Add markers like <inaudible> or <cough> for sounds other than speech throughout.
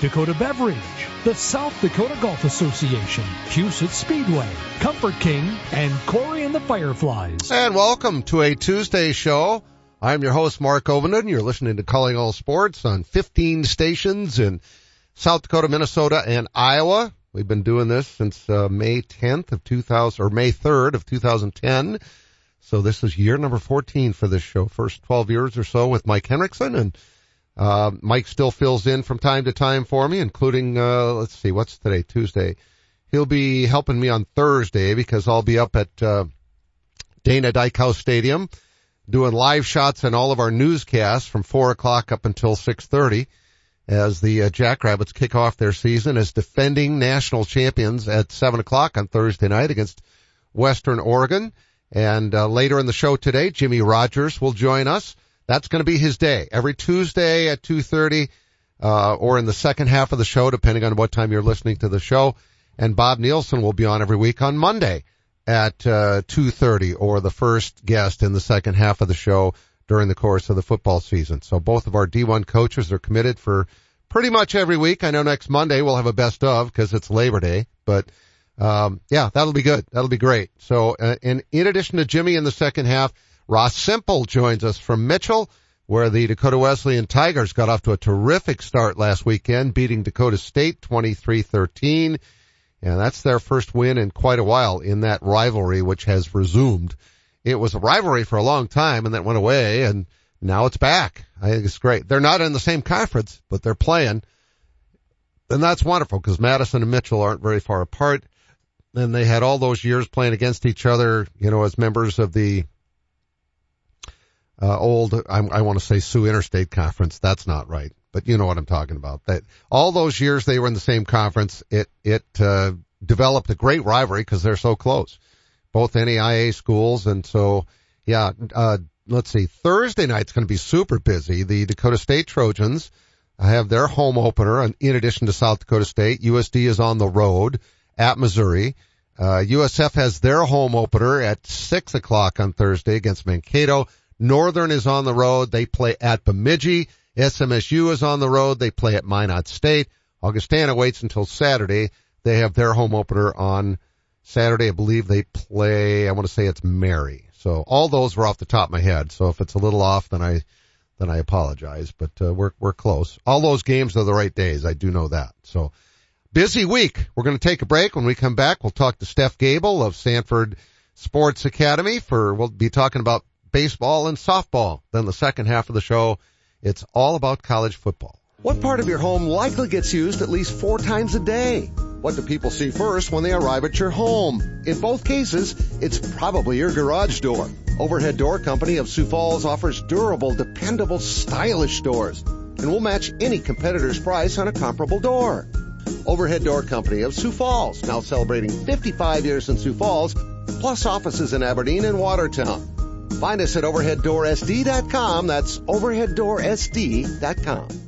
Dakota Beverage, the South Dakota Golf Association, Huset Speedway, Comfort King, and Corey and the Fireflies. And welcome to a Tuesday show. I'm your host, Mark Ovenden. You're listening to Calling All Sports on 15 stations in South Dakota, Minnesota, and Iowa. We've been doing this since uh, May 10th of 2000, or May 3rd of 2010. So this is year number 14 for this show. First 12 years or so with Mike Henriksen and uh, Mike still fills in from time to time for me, including, uh, let's see, what's today? Tuesday. He'll be helping me on Thursday because I'll be up at, uh, Dana Dykhouse Stadium doing live shots and all of our newscasts from four o'clock up until 630 as the uh, Jackrabbits kick off their season as defending national champions at seven o'clock on Thursday night against Western Oregon. And uh, later in the show today, Jimmy Rogers will join us. That's going to be his day. Every Tuesday at 2.30, uh, or in the second half of the show, depending on what time you're listening to the show. And Bob Nielsen will be on every week on Monday at, uh, 2.30 or the first guest in the second half of the show during the course of the football season. So both of our D1 coaches are committed for pretty much every week. I know next Monday we'll have a best of because it's Labor Day, but um, yeah, that'll be good. That'll be great. So, uh, in, in addition to Jimmy in the second half, Ross Simple joins us from Mitchell, where the Dakota Wesleyan Tigers got off to a terrific start last weekend, beating Dakota State 23-13. And that's their first win in quite a while in that rivalry, which has resumed. It was a rivalry for a long time and that went away and now it's back. I think it's great. They're not in the same conference, but they're playing. And that's wonderful because Madison and Mitchell aren't very far apart. And they had all those years playing against each other, you know, as members of the uh, old, I, I want to say Sioux Interstate Conference. That's not right, but you know what I'm talking about. That all those years they were in the same conference, it, it, uh, developed a great rivalry because they're so close. Both NAIA schools. And so, yeah, uh, let's see, Thursday night's going to be super busy. The Dakota State Trojans have their home opener in addition to South Dakota State. USD is on the road at Missouri. Uh, USF has their home opener at six o'clock on Thursday against Mankato. Northern is on the road. They play at Bemidji. SMSU is on the road. They play at Minot State. Augustana waits until Saturday. They have their home opener on Saturday. I believe they play, I want to say it's Mary. So all those were off the top of my head. So if it's a little off, then I, then I apologize, but uh, we're, we're close. All those games are the right days. I do know that. So busy week. We're going to take a break. When we come back, we'll talk to Steph Gabel of Sanford Sports Academy for, we'll be talking about baseball and softball. Then the second half of the show, it's all about college football. What part of your home likely gets used at least four times a day? What do people see first when they arrive at your home? In both cases, it's probably your garage door. Overhead Door Company of Sioux Falls offers durable, dependable, stylish doors and will match any competitor's price on a comparable door. Overhead Door Company of Sioux Falls, now celebrating 55 years in Sioux Falls, plus offices in Aberdeen and Watertown. Find us at overheaddoorsd.com. That's overheaddoorsd.com.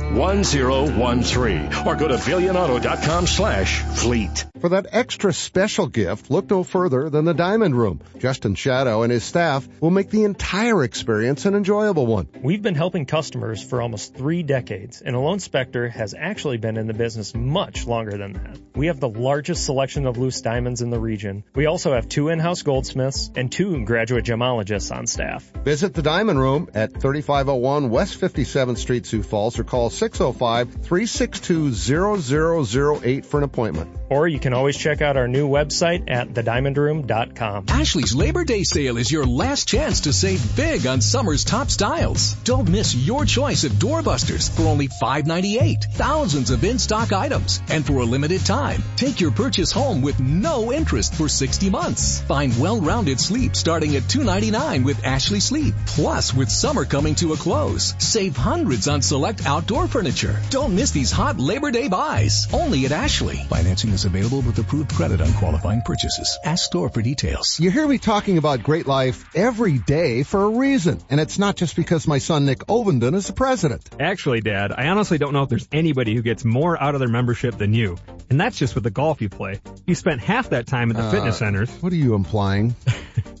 888-531-1013 or go to billionauto.com slash fleet. For that extra special gift, look no further than the Diamond Room. Justin Shadow and his staff will make the entire experience an enjoyable one. We've been helping customers for almost three decades, and Alone Spectre has actually been in the business much longer than that. We have the largest selection of loose diamonds in the region. We also have two in-house goldsmiths and two graduate gemologists on staff. Visit the Diamond Room at 3501 West 57th Street, Sioux Falls, or call 605-362-0008 for an appointment. Or you can can always check out our new website at thediamondroom.com. Ashley's Labor Day sale is your last chance to save big on summer's top styles. Don't miss your choice of doorbusters for only $5.98. Thousands of in-stock items. And for a limited time, take your purchase home with no interest for 60 months. Find well-rounded sleep starting at $2.99 with Ashley Sleep. Plus, with summer coming to a close, save hundreds on select outdoor furniture. Don't miss these hot Labor Day buys. Only at Ashley. Financing is available with approved credit on qualifying purchases. Ask store for details. You hear me talking about great life every day for a reason. And it's not just because my son Nick Ovenden is the president. Actually, Dad, I honestly don't know if there's anybody who gets more out of their membership than you. And that's just with the golf you play. You spent half that time at the Uh, fitness centers. What are you implying? <laughs>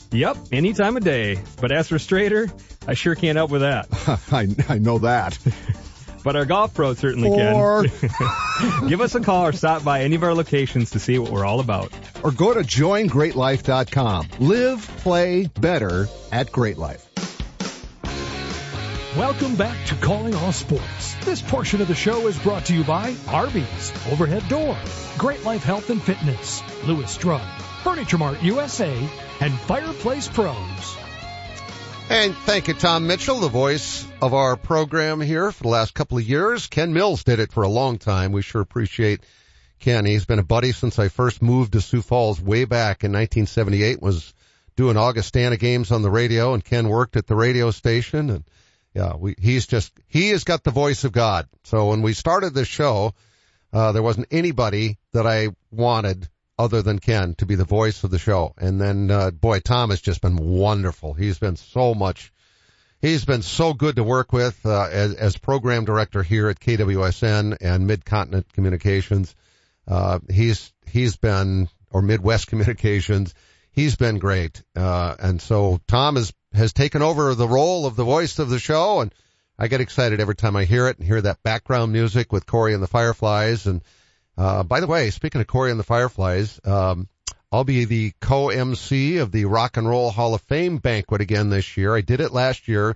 Yep, any time of day. But as for straighter, I sure can't help with that. <laughs> I, I know that. But our golf pros certainly Or, can. <laughs> <laughs> Give us a call or stop by any of our locations to see what we're all about. or go to joingreatlife.com. Live, play better at Great Life. Welcome back to Calling All Sports. This portion of the show is brought to you by Arby's, Overhead Door, Great Life Health and Fitness, Lewis Drug, Furniture Mart USA, and Fireplace Pros. And thank you, Tom Mitchell, the voice of our program here for the last couple of years. Ken Mills did it for a long time. We sure appreciate Ken. He's been a buddy since I first moved to Sioux Falls way back in 1978, was doing Augustana games on the radio and Ken worked at the radio station and yeah, we, he's just, he has got the voice of God. So when we started this show, uh, there wasn't anybody that I wanted other than Ken to be the voice of the show. And then, uh, boy, Tom has just been wonderful. He's been so much, he's been so good to work with, uh, as, as program director here at KWSN and Mid-Continent Communications. Uh, he's, he's been, or Midwest <laughs> Communications. He's been great. Uh, and so Tom has, has taken over the role of the voice of the show and I get excited every time I hear it and hear that background music with Corey and the Fireflies. And, uh, by the way, speaking of Corey and the Fireflies, um, I'll be the co-MC of the Rock and Roll Hall of Fame banquet again this year. I did it last year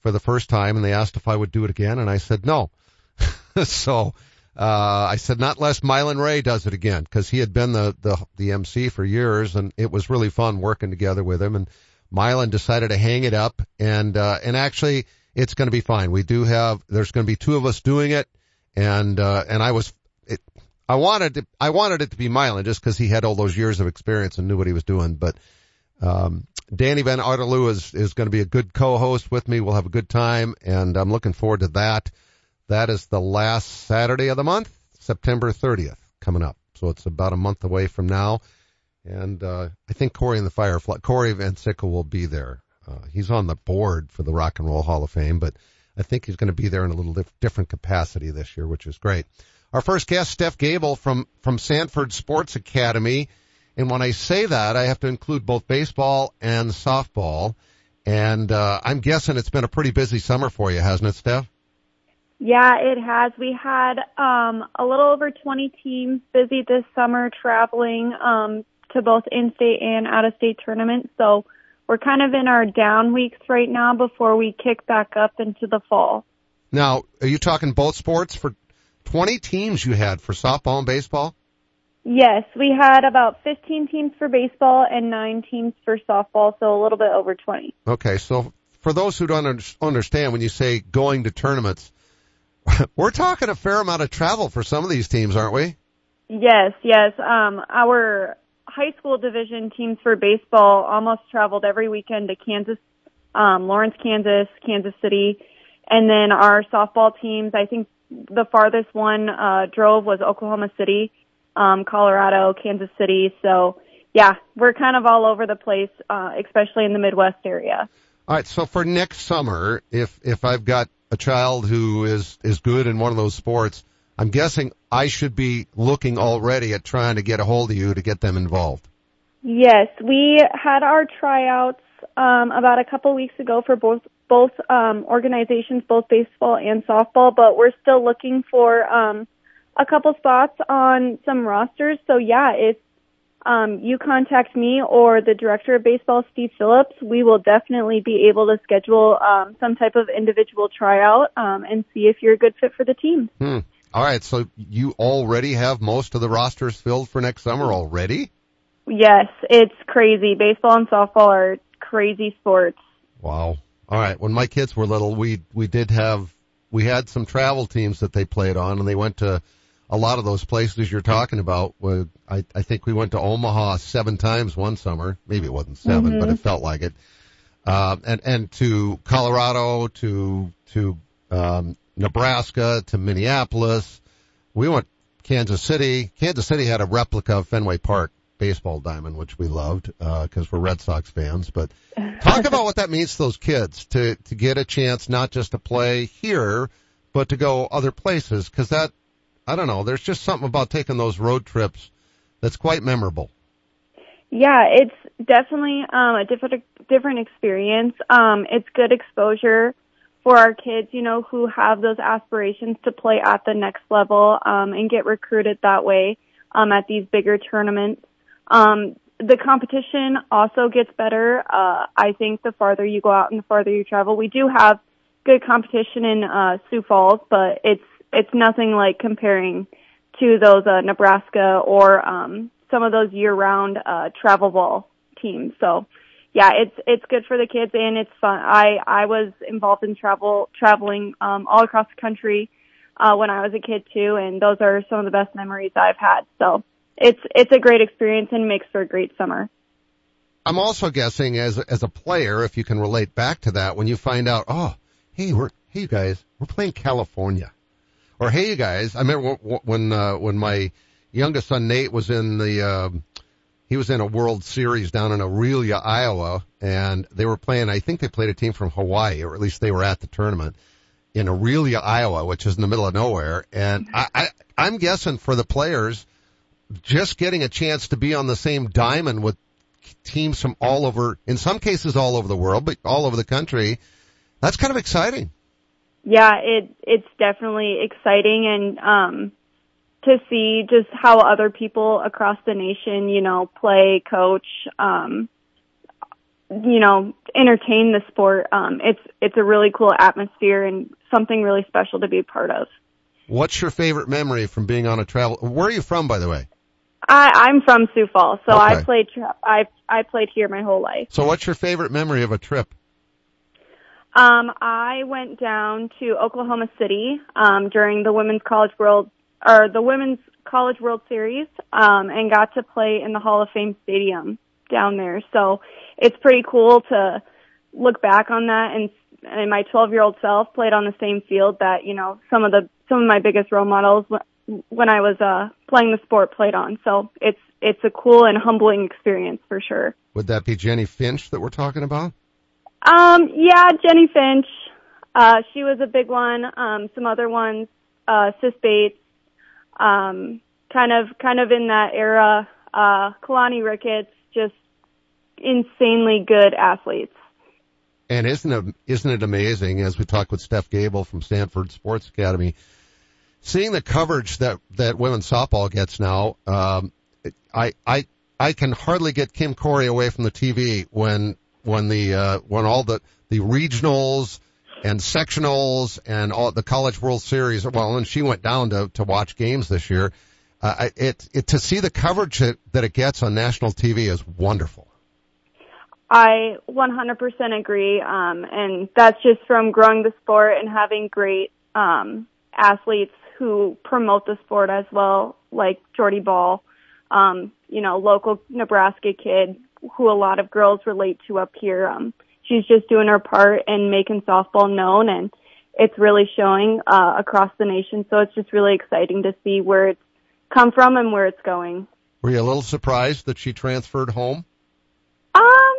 for the first time and they asked if I would do it again and I said no. <laughs> so, uh, I said not unless Mylan Ray does it again because he had been the, the, the MC for years and it was really fun working together with him and Mylan decided to hang it up and, uh, and actually it's going to be fine. We do have, there's going to be two of us doing it and, uh, and I was, I wanted to, I wanted it to be Mylan just because he had all those years of experience and knew what he was doing. But, um, Danny Van Arteloo is, is going to be a good co-host with me. We'll have a good time and I'm looking forward to that. That is the last Saturday of the month, September 30th coming up. So it's about a month away from now. And, uh, I think Corey and the Firefly, Corey Van Sickle will be there. Uh, he's on the board for the Rock and Roll Hall of Fame, but I think he's going to be there in a little dif- different capacity this year, which is great. Our first guest, Steph Gabel from, from Sanford Sports Academy. And when I say that, I have to include both baseball and softball. And, uh, I'm guessing it's been a pretty busy summer for you, hasn't it, Steph? Yeah, it has. We had um, a little over 20 teams busy this summer traveling um, to both in-state and out-of-state tournaments. So we're kind of in our down weeks right now before we kick back up into the fall. Now, are you talking both sports for 20 teams you had for softball and baseball? Yes, we had about 15 teams for baseball and nine teams for softball, so a little bit over 20. Okay, so for those who don't understand, when you say going to tournaments, <laughs> we're talking a fair amount of travel for some of these teams, aren't we? Yes, yes. Um, our high school division teams for baseball almost traveled every weekend to Kansas, um, Lawrence, Kansas, Kansas City, and then our softball teams. I think the farthest one uh, drove was Oklahoma City, um, Colorado, Kansas City. So yeah, we're kind of all over the place, uh, especially in the Midwest area. All right, so for next summer, if if I've got a child who is is good in one of those sports, I'm guessing I should be looking already at trying to get a hold of you to get them involved. Yes, we had our tryouts um, about a couple weeks ago for both both um, organizations, both baseball and softball. But we're still looking for um, a couple spots on some rosters. So yeah, if um, you contact me or the director of baseball, Steve Phillips, we will definitely be able to schedule um, some type of individual tryout um, and see if you're a good fit for the team. Hmm. All right, so you already have most of the rosters filled for next summer already? Yes, it's crazy. Baseball and softball are crazy sports. Wow. All right. When my kids were little, we we did have we had some travel teams that they played on, and they went to a lot of those places you're talking about. I I think we went to Omaha seven times one summer. Maybe it wasn't 7 Mm-hmm. but it felt like it. Um, and and to Colorado, to to um, Nebraska, to Minneapolis. We went Kansas City. Kansas City had a replica of Fenway Park baseball diamond, which we loved because we're Red Sox fans. But <laughs> talk about what that means to those kids to to get a chance not just to play here, but to go other places. Because that, I don't know, there's just something about taking those road trips that's quite memorable. Yeah, it's definitely um, a different different experience. Um, it's good exposure for our kids, you know, who have those aspirations to play at the next level um, and get recruited that way um, at these bigger tournaments. Um, the competition also gets better. Uh, I think the farther you go out and the farther you travel, we do have good competition in uh, Sioux Falls, but it's it's nothing like comparing to those uh, Nebraska or um, some of those year-round uh, travel ball teams. So, yeah, it's it's good for the kids and it's fun. I I was involved in travel traveling um, all across the country uh, when I was a kid too, and those are some of the best memories I've had. So, it's it's a great experience and makes for a great summer. I'm also guessing as as a player, if you can relate back to that, when you find out, oh, hey, we're hey you guys, we're playing California, or hey you guys, I remember when uh, when my youngest son Nate was in the um, he was in a World Series down in Aurelia, Iowa, and they were playing. I think they played a team from Hawaii, or at least they were at the tournament in Aurelia, Iowa, which is in the middle of nowhere. And I, I I'm guessing for the players, just getting a chance to be on the same diamond with teams from all over, in some cases all over the world, but all over the country, that's kind of exciting. Yeah, it it's definitely exciting and um to see just how other people across the nation, you know, play, coach, um you know, entertain the sport. Um it's it's a really cool atmosphere and something really special to be a part of. What's your favorite memory from being on a travel? Where are you from, by the way? I I'm from Sioux Falls, so Okay. I played I I played here my whole life. So what's your favorite memory of a trip? Um, I went down to Oklahoma City um, during the Women's College World or the Women's College World Series um, and got to play in the Hall of Fame Stadium down there. So it's pretty cool to look back on that and and my 12 year old self played on the same field that you know some of the some of my biggest role models when I was uh playing the sport played on. So it's it's a cool and humbling experience for sure. Would that be Jennie Finch that we're talking about? Um, yeah, Jennie Finch. Uh, she was a big one. Um, some other ones, uh, Sis Bates. Um, kind of, kind of in that era. Uh, Keilani Ricketts, just insanely good athletes. And isn't it, isn't it amazing as we talk with Steph Gabel from Sanford Sports Academy, seeing the coverage that, that women's softball gets now, um, I, I, I can hardly get Kim Corey away from the TV when, when the, uh, when all the, the regionals and sectionals and all the college world series, well, and she went down to, to watch games this year. Uh, it, it, to see the coverage that, that it gets on national TV is wonderful. I 100% agree. Um, and that's just from growing the sport and having great, um, athletes who promote the sport as well, like Jordy Bahl, um, you know, local Nebraska kid who a lot of girls relate to up here. Um, she's just doing her part and making softball known and it's really showing, uh, across the nation. So it's just really exciting to see where it's come from and where it's going. Were you a little surprised that she transferred home? Um,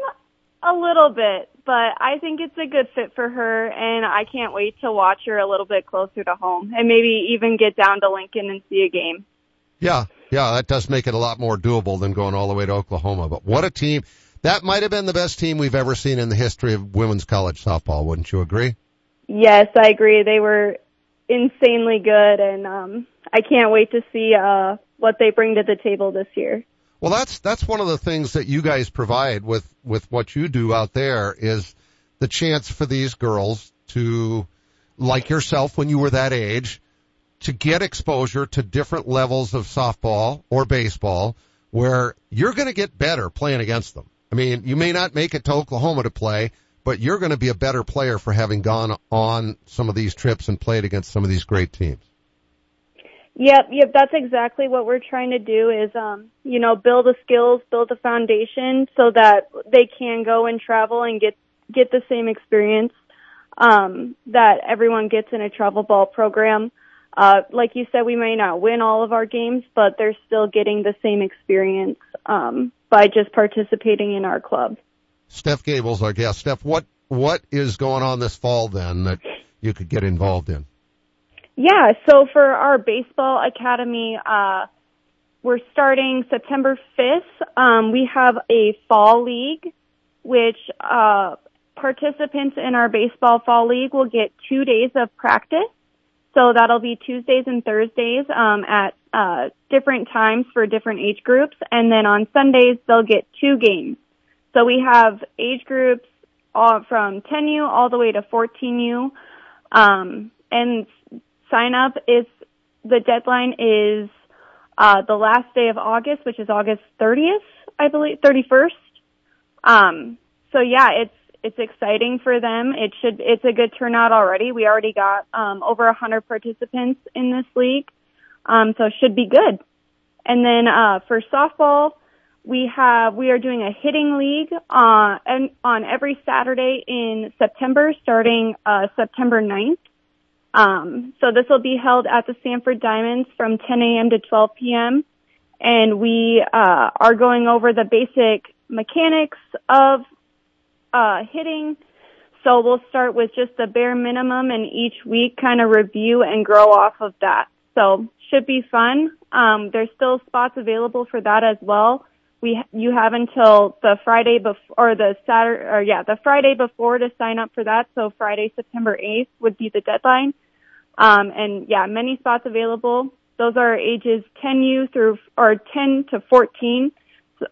a little bit, but I think it's a good fit for her, and I can't wait to watch her a little bit closer to home, and maybe even get down to Lincoln and see a game. Yeah, yeah, that does make it a lot more doable than going all the way to Oklahoma. But what a team! That might have been the best team we've ever seen in the history of women's college softball. Wouldn't you agree? Yes, I agree. They were insanely good, and um, I can't wait to see uh, what they bring to the table this year. Well, that's that's one of the things that you guys provide with with what you do out there is the chance for these girls to, like yourself when you were that age, to get exposure to different levels of softball or baseball where you're going to get better playing against them. I mean, you may not make it to Oklahoma to play, but you're going to be a better player for having gone on some of these trips and played against some of these great teams. Yep, yep, that's exactly what we're trying to do is um, you know, build the skills, build the foundation so that they can go and travel and get get the same experience um that everyone gets in a travel ball program. Uh like you said we may not win all of our games, but they're still getting the same experience um by just participating in our club. Steph Gabel's our guest. Steph, what what is going on this fall then that you could get involved in? Yeah, so for our baseball academy, uh, we're starting September 5th. Um, we have a fall league, which, uh, participants in our baseball fall league will get two days of practice. So that'll be Tuesdays and Thursdays, um, at, uh, different times for different age groups. And then on Sundays, they'll get two games. So we have age groups all from 10U all the way to 14U. Um, and sign up is the deadline is uh, the last day of August, which is August 30th, I believe, 31st. Um, so yeah, it's it's exciting for them. It should it's a good turnout already. We already got um, over a hundred participants in this league, um, so it should be good. And then uh, for softball, we have we are doing a hitting league uh, and on every Saturday in September, starting uh, September 9th. Um, so this will be held at the Sanford Diamonds from 10 a.m. to 12 p.m. And we uh, are going over the basic mechanics of uh, hitting. So we'll start with just the bare minimum, and each week kind of review and grow off of that. So should be fun. Um, there's still spots available for that as well. We you have until the Friday before or the Saturday or yeah the Friday before to sign up for that. So Friday September 8th would be the deadline. Um, and yeah, many spots available. Those are ages 10U through or 10 to 14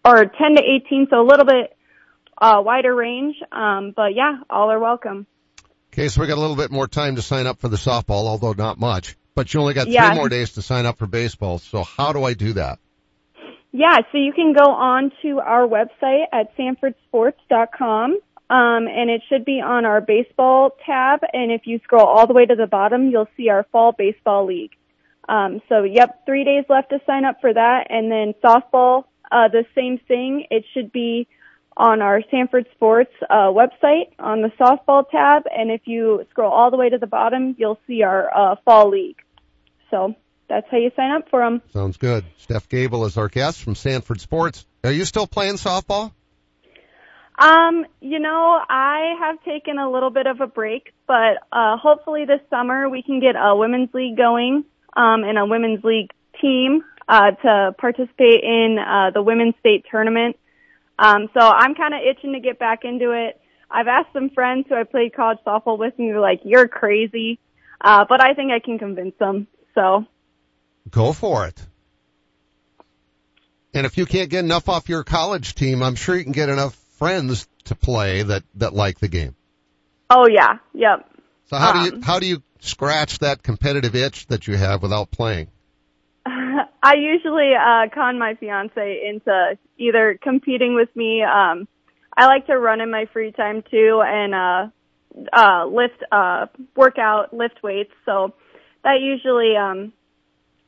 or 10 to 18, so a little bit uh, wider range. Um, but yeah, all are welcome. Okay, so we got a little bit more time to sign up for the softball, although not much. But you only got Yeah. three more days to sign up for baseball. So how do I do that? Yeah, so you can go on to our website at sanfordsports.com, um, and it should be on our baseball tab. And if you scroll all the way to the bottom, you'll see our fall baseball league. Um, so yep, three days left to sign up for that, and then softball, uh, the same thing. It should be on our Sanford Sports uh, website on the softball tab, and if you scroll all the way to the bottom, you'll see our uh, fall league. So that's how you sign up for them. Sounds good. Steph Gabel is our guest from Sanford Sports. Are you still playing softball? Um, you know, I have taken a little bit of a break, but uh hopefully this summer we can get a women's league going, um and a women's league team uh to participate in uh the women's state tournament. Um so I'm kind of itching to get back into it. I've asked some friends who I played college softball with and they're like, "You're crazy." Uh but I think I can convince them. So, Go for it. And if you can't get enough off your college team, I'm sure you can get enough friends to play that, that like the game. oh yeah. Yep. So how do you, Um, how do you scratch that competitive itch that you have without playing? <laughs> I usually uh con my fiance into either competing with me. Um I like to run in my free time too and uh uh lift uh work out, lift weights. So that usually um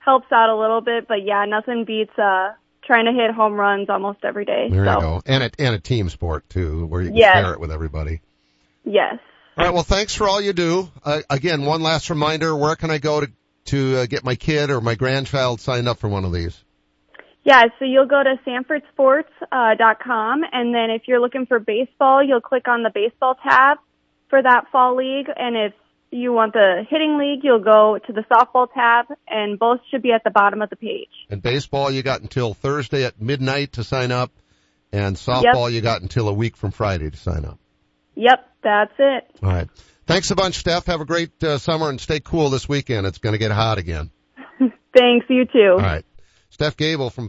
helps out a little bit, but yeah, nothing beats uh trying to hit home runs almost every day. There so you go. And a, and a team sport too, where you can Yes. share it with everybody. yes. All right. Well, thanks for all you do. Uh, again, one last reminder: where can I go to to uh, get my kid or my grandchild signed up for one of these? Yeah, so you'll go to sanfordsports.com, uh, and then if you're looking for baseball, you'll click on the baseball tab for that fall league, and if you want the hitting league, you'll go to the softball tab, and both should be at the bottom of the page. And baseball, you got until Thursday at midnight to sign up, and softball, yep. you got until a week from Friday to sign up. Yep, that's it. All right. Thanks a bunch, Steph. Have a great uh, summer and stay cool this weekend. It's going to get hot again. <laughs> Thanks, you too. All right. Steph Gabel from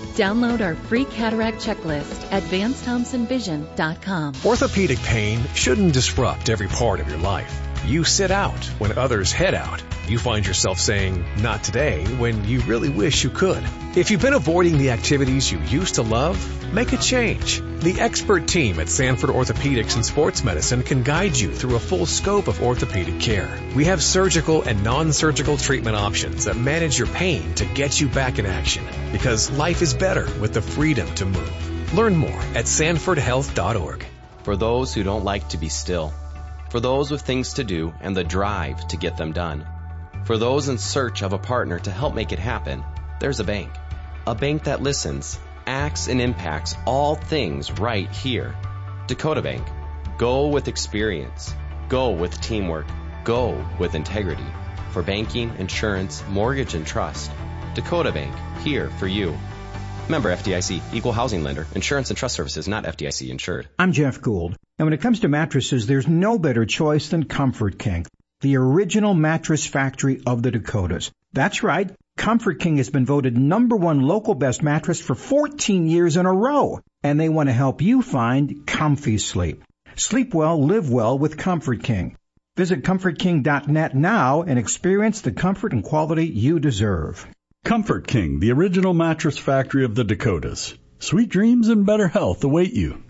Download our free cataract checklist at VanceThompsonVision.com. Orthopedic pain shouldn't disrupt every part of your life. You sit out when others head out. You find yourself saying, not today, when you really wish you could. If you've been avoiding the activities you used to love, make a change. The expert team at Sanford Orthopedics and Sports Medicine can guide you through a full scope of orthopedic care. We have surgical and non-surgical treatment options that manage your pain to get you back in action because life is better with the freedom to move. Learn more at sanfordhealth.org. For those who don't like to be still, for those with things to do and the drive to get them done. For those in search of a partner to help make it happen, there's a bank. A bank that listens, acts, and impacts all things right here. Dakota Bank. Go with experience. Go with teamwork. Go with integrity. For banking, insurance, mortgage, and trust. Dakota Bank. Here for you. Member FDIC, Equal Housing Lender, Insurance and Trust Services, not FDIC insured. I'm Jeff Gould. And when it comes to mattresses, there's no better choice than Comfort King, the original mattress factory of the Dakotas. That's right. Comfort King has been voted number one local best mattress for 14 years in a row. And they want to help you find comfy sleep. Sleep well, live well with Comfort King. Visit ComfortKing.net now and experience the comfort and quality you deserve. Comfort King, the original mattress factory of the Dakotas. Sweet dreams and better health await you.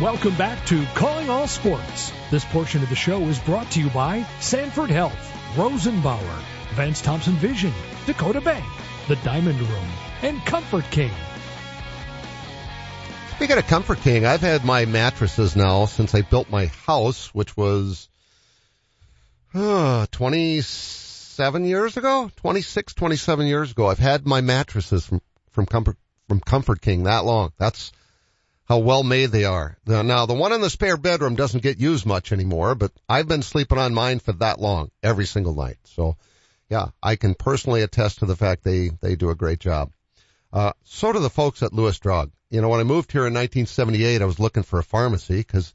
Welcome back to Calling All Sports. This portion of the show is brought to you by Sanford Health, Rosenbauer, Vance Thompson Vision, Dakota Bank, The Diamond Room, and Comfort King. Speaking of Comfort King, I've had my mattresses now since I built my house, which was uh, 27 years ago, 26, 27 years ago. I've had my mattresses from, from Comfort, from Comfort King that long. That's how well made they are. Now, the one in the spare bedroom doesn't get used much anymore, but I've been sleeping on mine for that long, every single night. So, yeah, I can personally attest to the fact they, they do a great job. Uh, so do the folks at Lewis Drug. You know, when I moved here in 1978, I was looking for a pharmacy because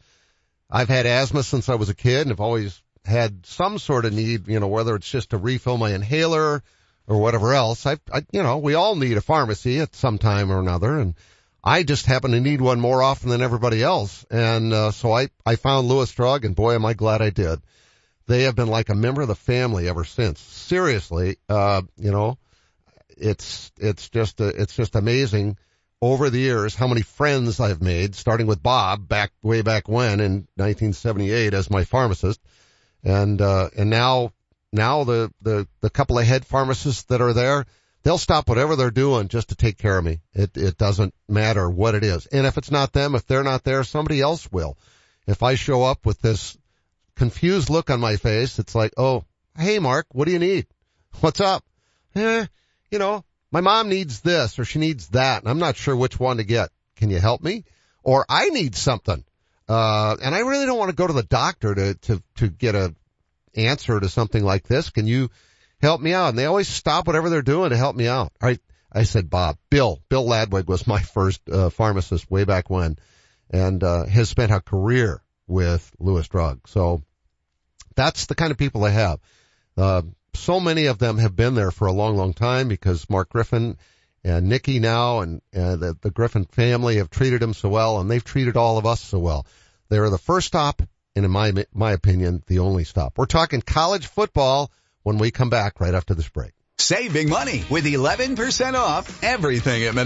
I've had asthma since I was a kid and have always had some sort of need, you know, whether it's just to refill my inhaler or whatever else. I, I, you know, we all need a pharmacy at some time or another and I just happen to need one more often than everybody else. And, uh, so I, I found Lewis Drug and boy, am I glad I did. They have been like a member of the family ever since. Seriously, uh, you know, it's, it's just, uh, it's just amazing over the years how many friends I've made, starting with Bob back way back when in 1978 as my pharmacist. And, uh, and now, now the, the, the couple of head pharmacists that are there, they'll stop whatever they're doing just to take care of me. It, it doesn't matter what it is. And if it's not them, if they're not there, somebody else will. If I show up with this confused look on my face, it's like, oh, hey Mark, what do you need? <laughs> What's up? Eh, you know, my mom needs this or she needs that and I'm not sure which one to get. Can you help me? Or I need something. Uh, and I really don't want to go to the doctor to, to, to get a answer to something like this. Can you help me out? And they always stop whatever they're doing to help me out. All right. I said, Bob, Bill, Bill Ladwig was my <laughs> first, uh, pharmacist way back when and, uh, has spent a career with Lewis Drug. So that's the kind of people they have. Uh, so many of them have been there for a long, long time because Mark Griffin and Nikki now and, and the, the Griffin family have treated him so well and they've treated all of us so well. They are the first stop and in my, my opinion, the only stop. We're talking college football when we come back right after this break. Saving money with 11% off everything at